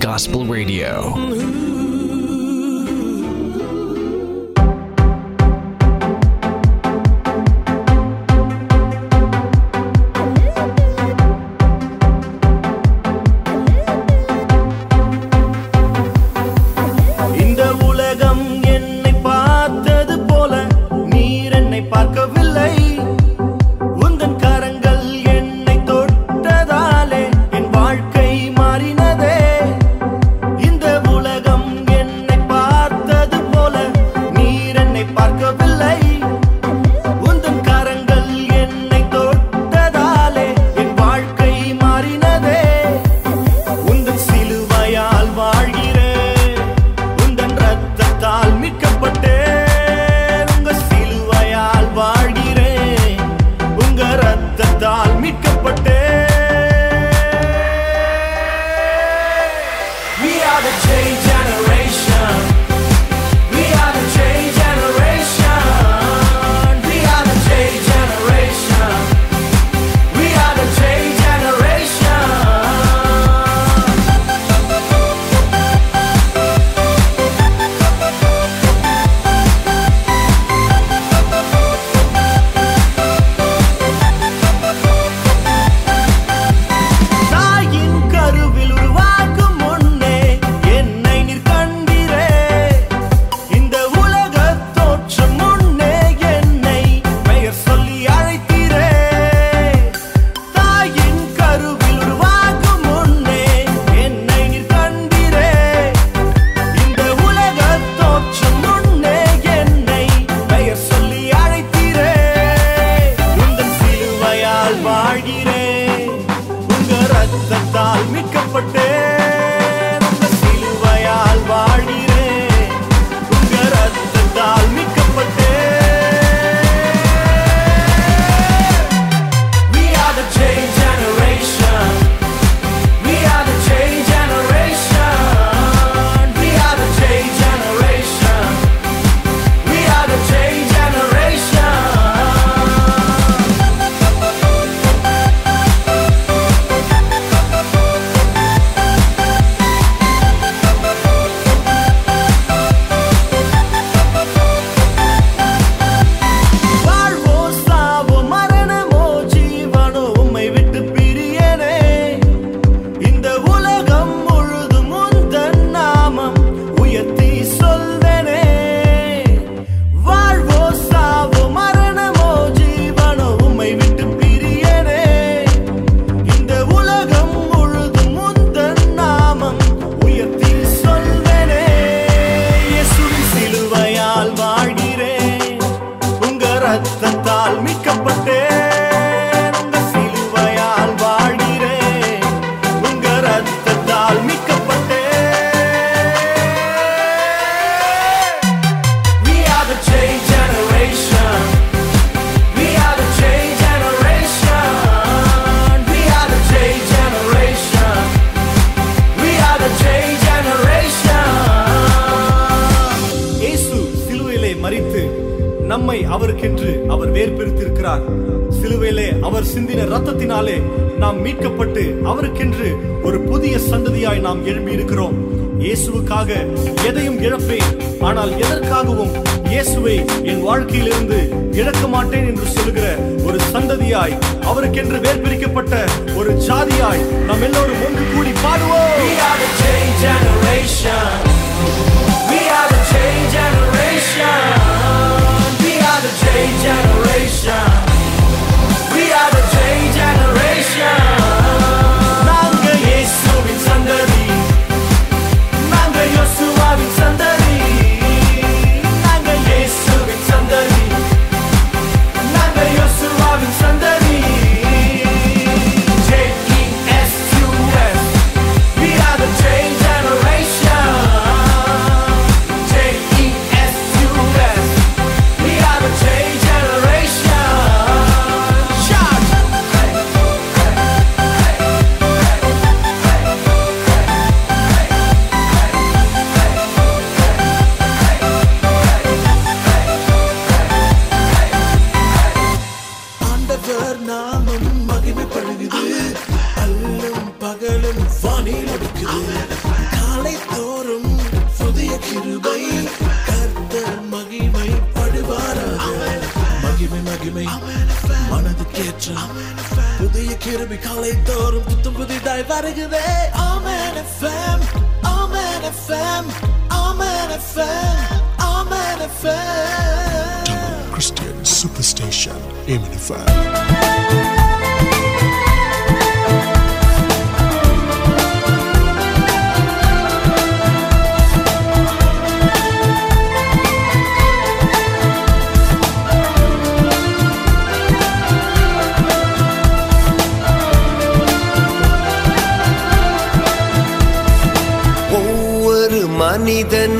Gospel radio அவர் வேர்பெருத்திருக்கிறார் சிலுவையிலே அவர் சிந்தின ரத்தத்தினாலே நாம் மீட்கப்பட்டு அவருக்கென்று ஒரு புதிய சந்ததியாய் நாம் எழும்பி இருக்கிறோம் இயேசுவுக்காக எதையும் இழப்பேன் ஆனால் எதற்காகவும் இயேசுவை என் வாழ்க்கையிலிருந்து இழக்க மாட்டேன் என்று சொல்லுகிற ஒரு சந்ததியாய் அவருக்கென்று வேர் பிரிக்கப்பட்ட ஒரு சாதியாய் நாம் எல்லோரும் ஒன்று கூடி பாடுவோம் We We are the change generation. J generation.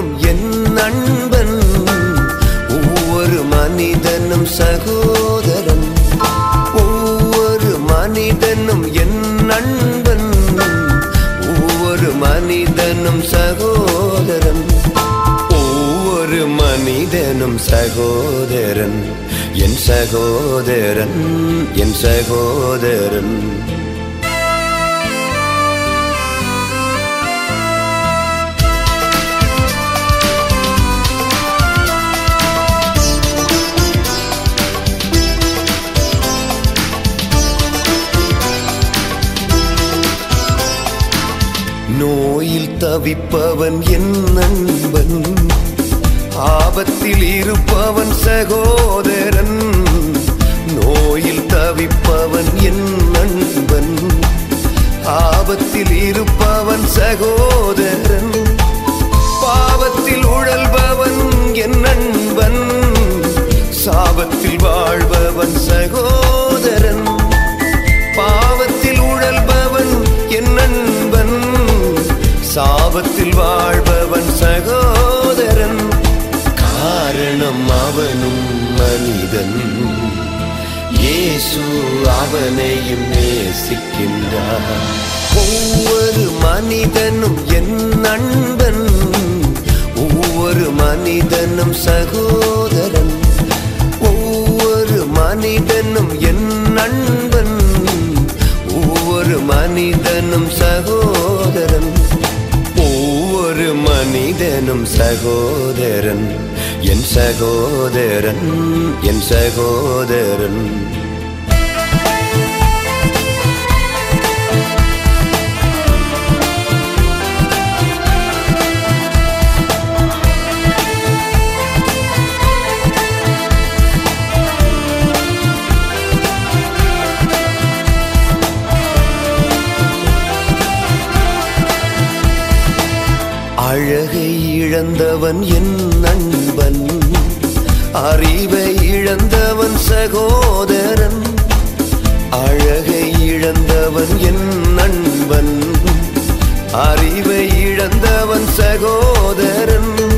من سہو منت سہو سہو سہو سہو نو تب پوپتی سہون آپن سہو پاپتی ناپتی وڑبن سہو پاپل پون ساپن سہوار مو نمر منت سہو سہورن من دن سہو سہو سہو ن سو ن سو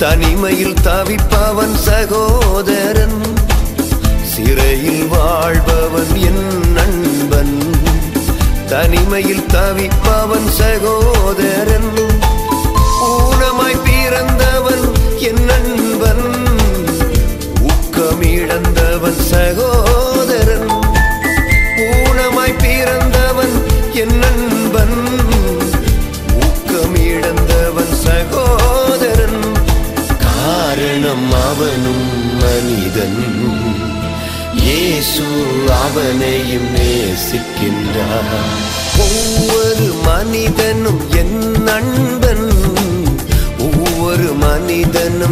تنیم تہورن سنبن تنیم تبن سہو پڑ سہو منورن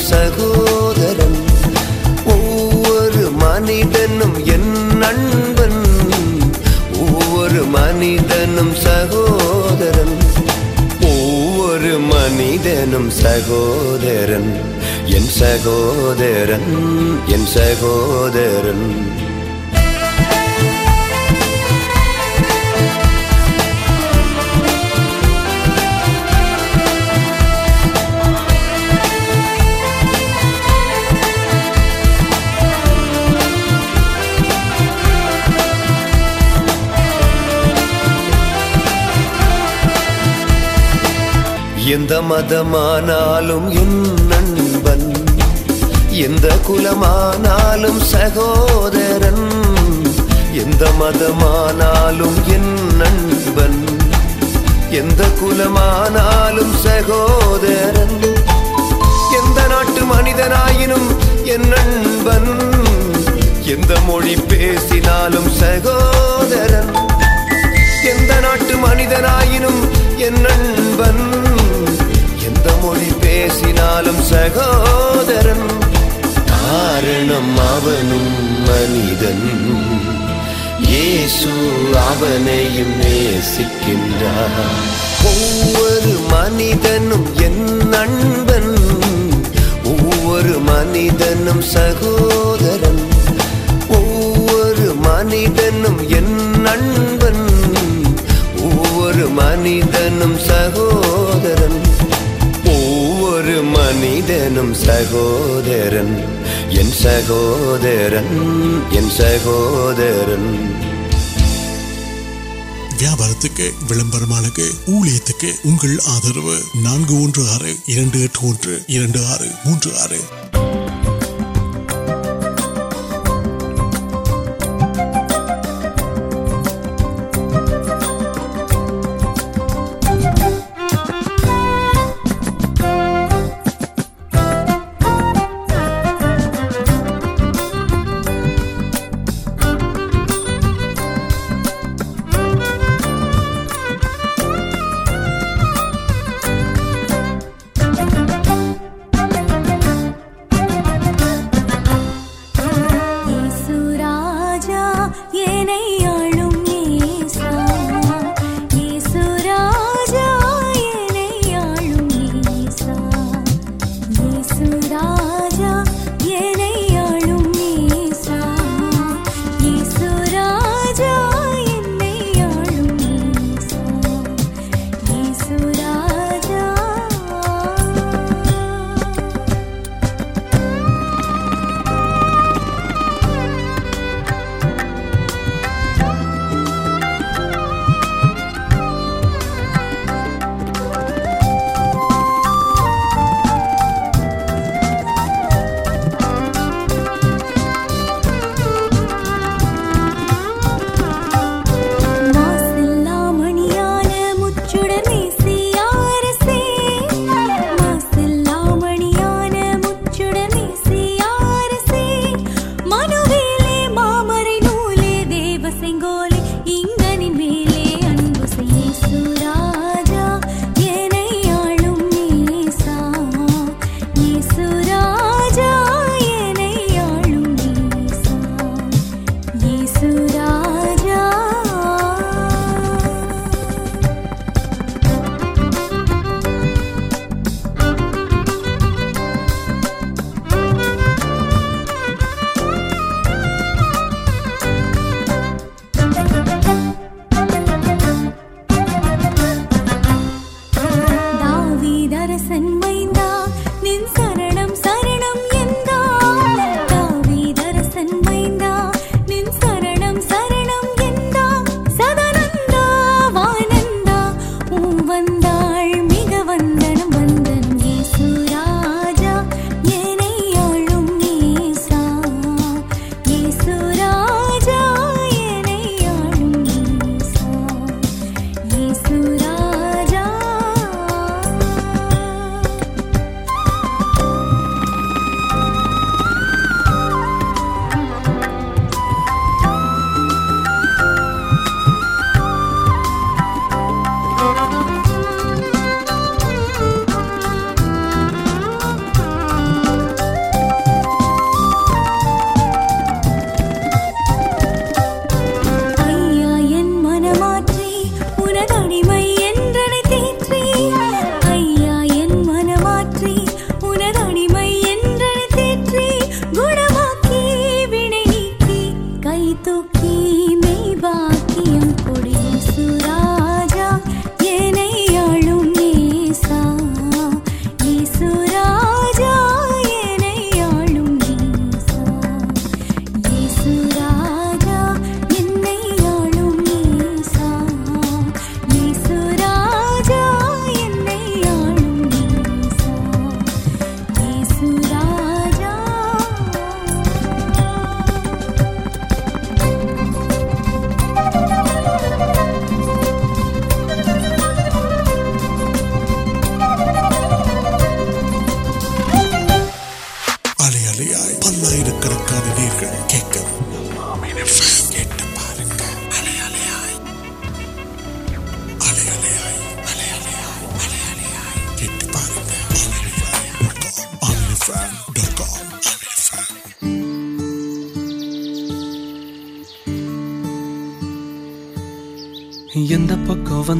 سہر منتر منت سہو سہو سہو سہو مدان سہر مدان سہو من مہو من میسم سہوار مو سہو سہ واپر ملکی آدر نو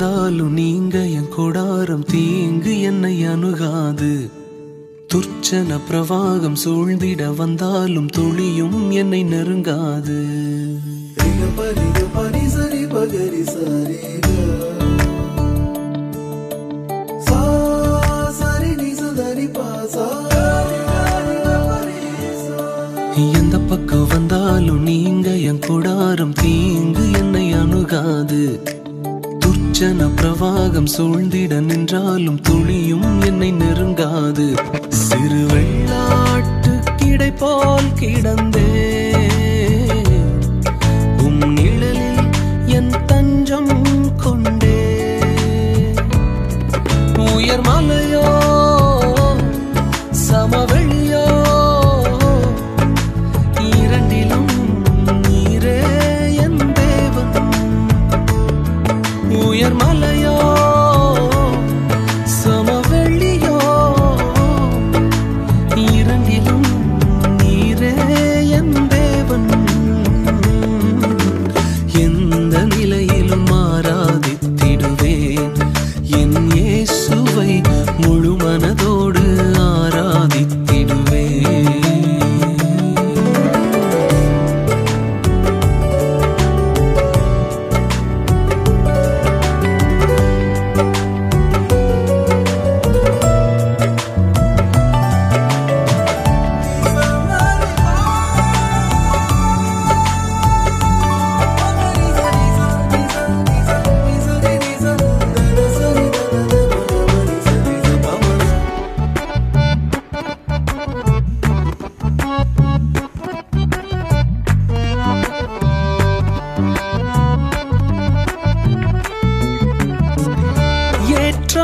والار تی ادھے درچن پر سوند ناری ویگ یا کوڈار تیگا سوند ناٹ پہ کم تنجم کٹر مل محلے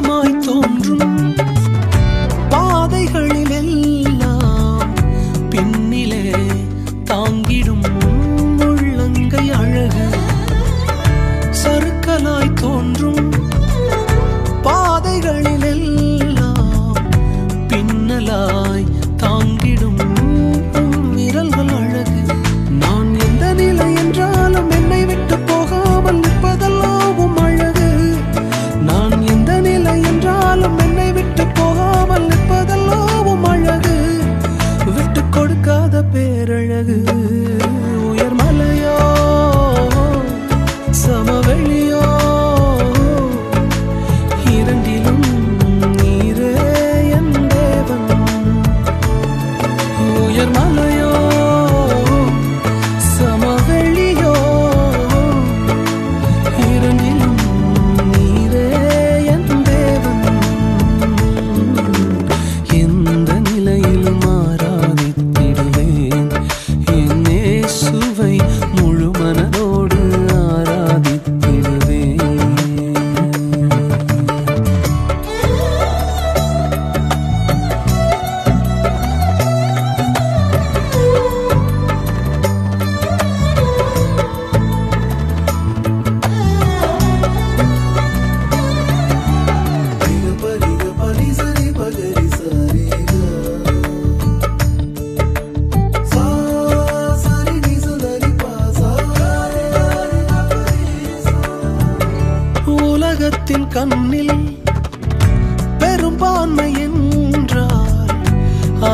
مائت مل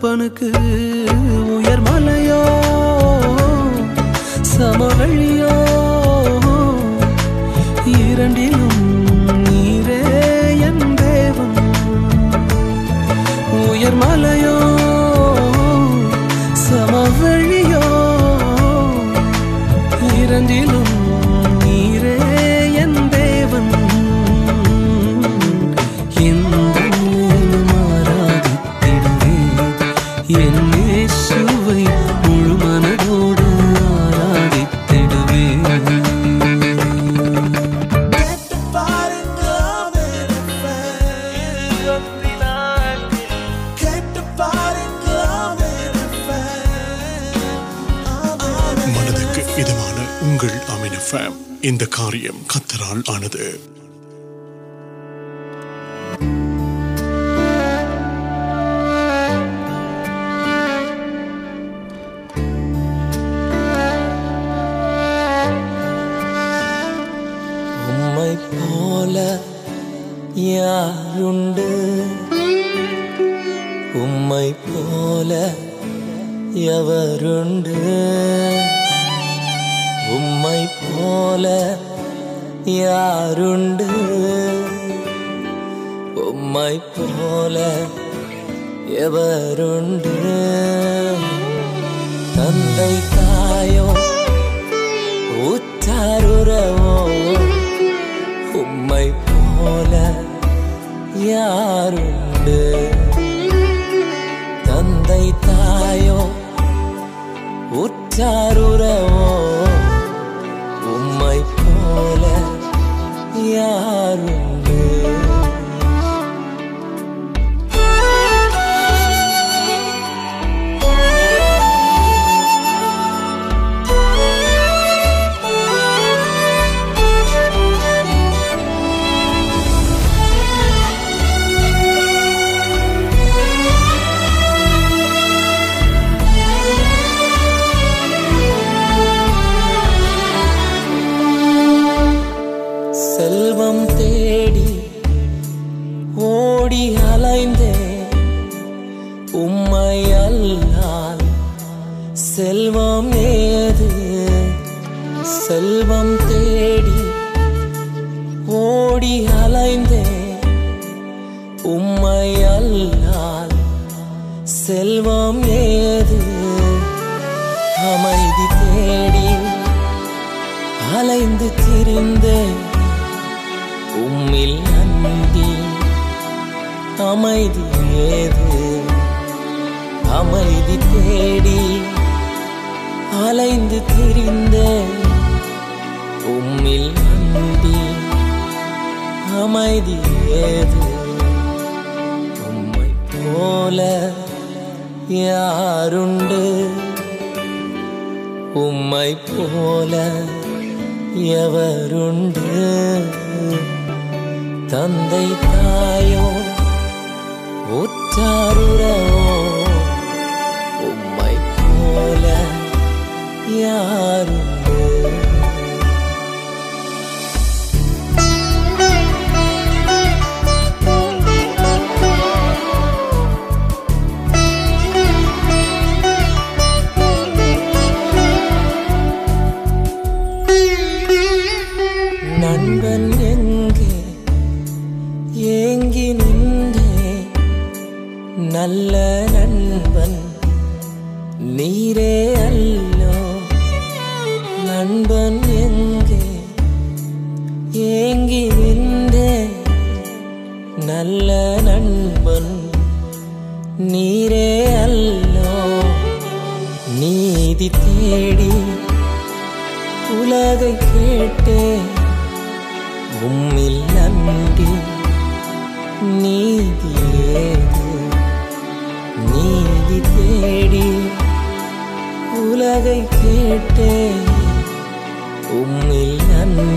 پم ملیا سمویا دیور ملیا سمویا یا پور تاوار پور یا تند تاوار Ah, ل تاوار کمپل یار نل نلو نڑی نندی کم نم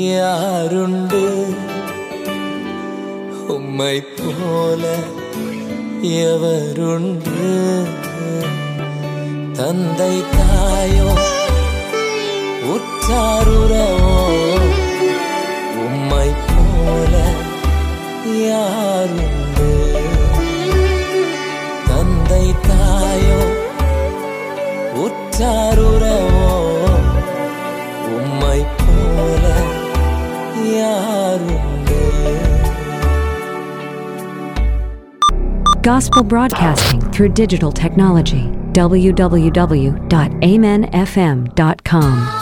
تند تاوارولہ یا تارو کاسف broadcasting digital technology W W W dot M F M dot com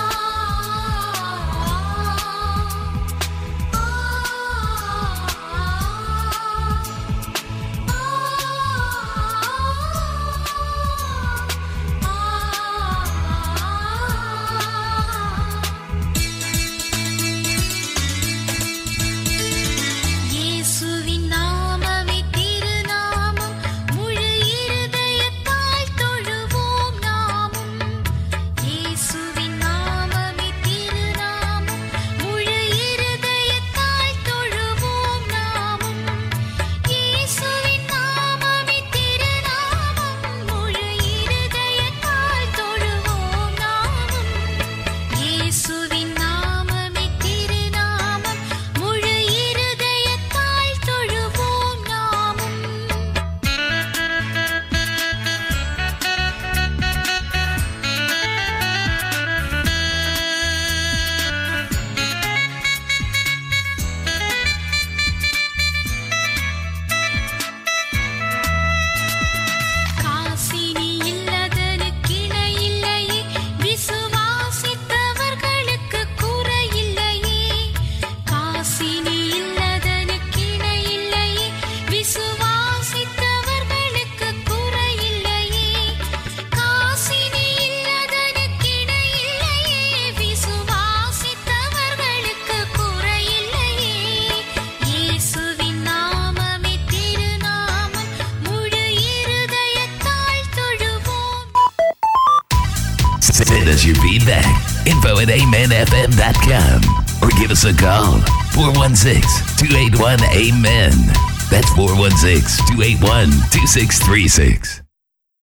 گورن six two eight one eight مین four one six two eight one two six three six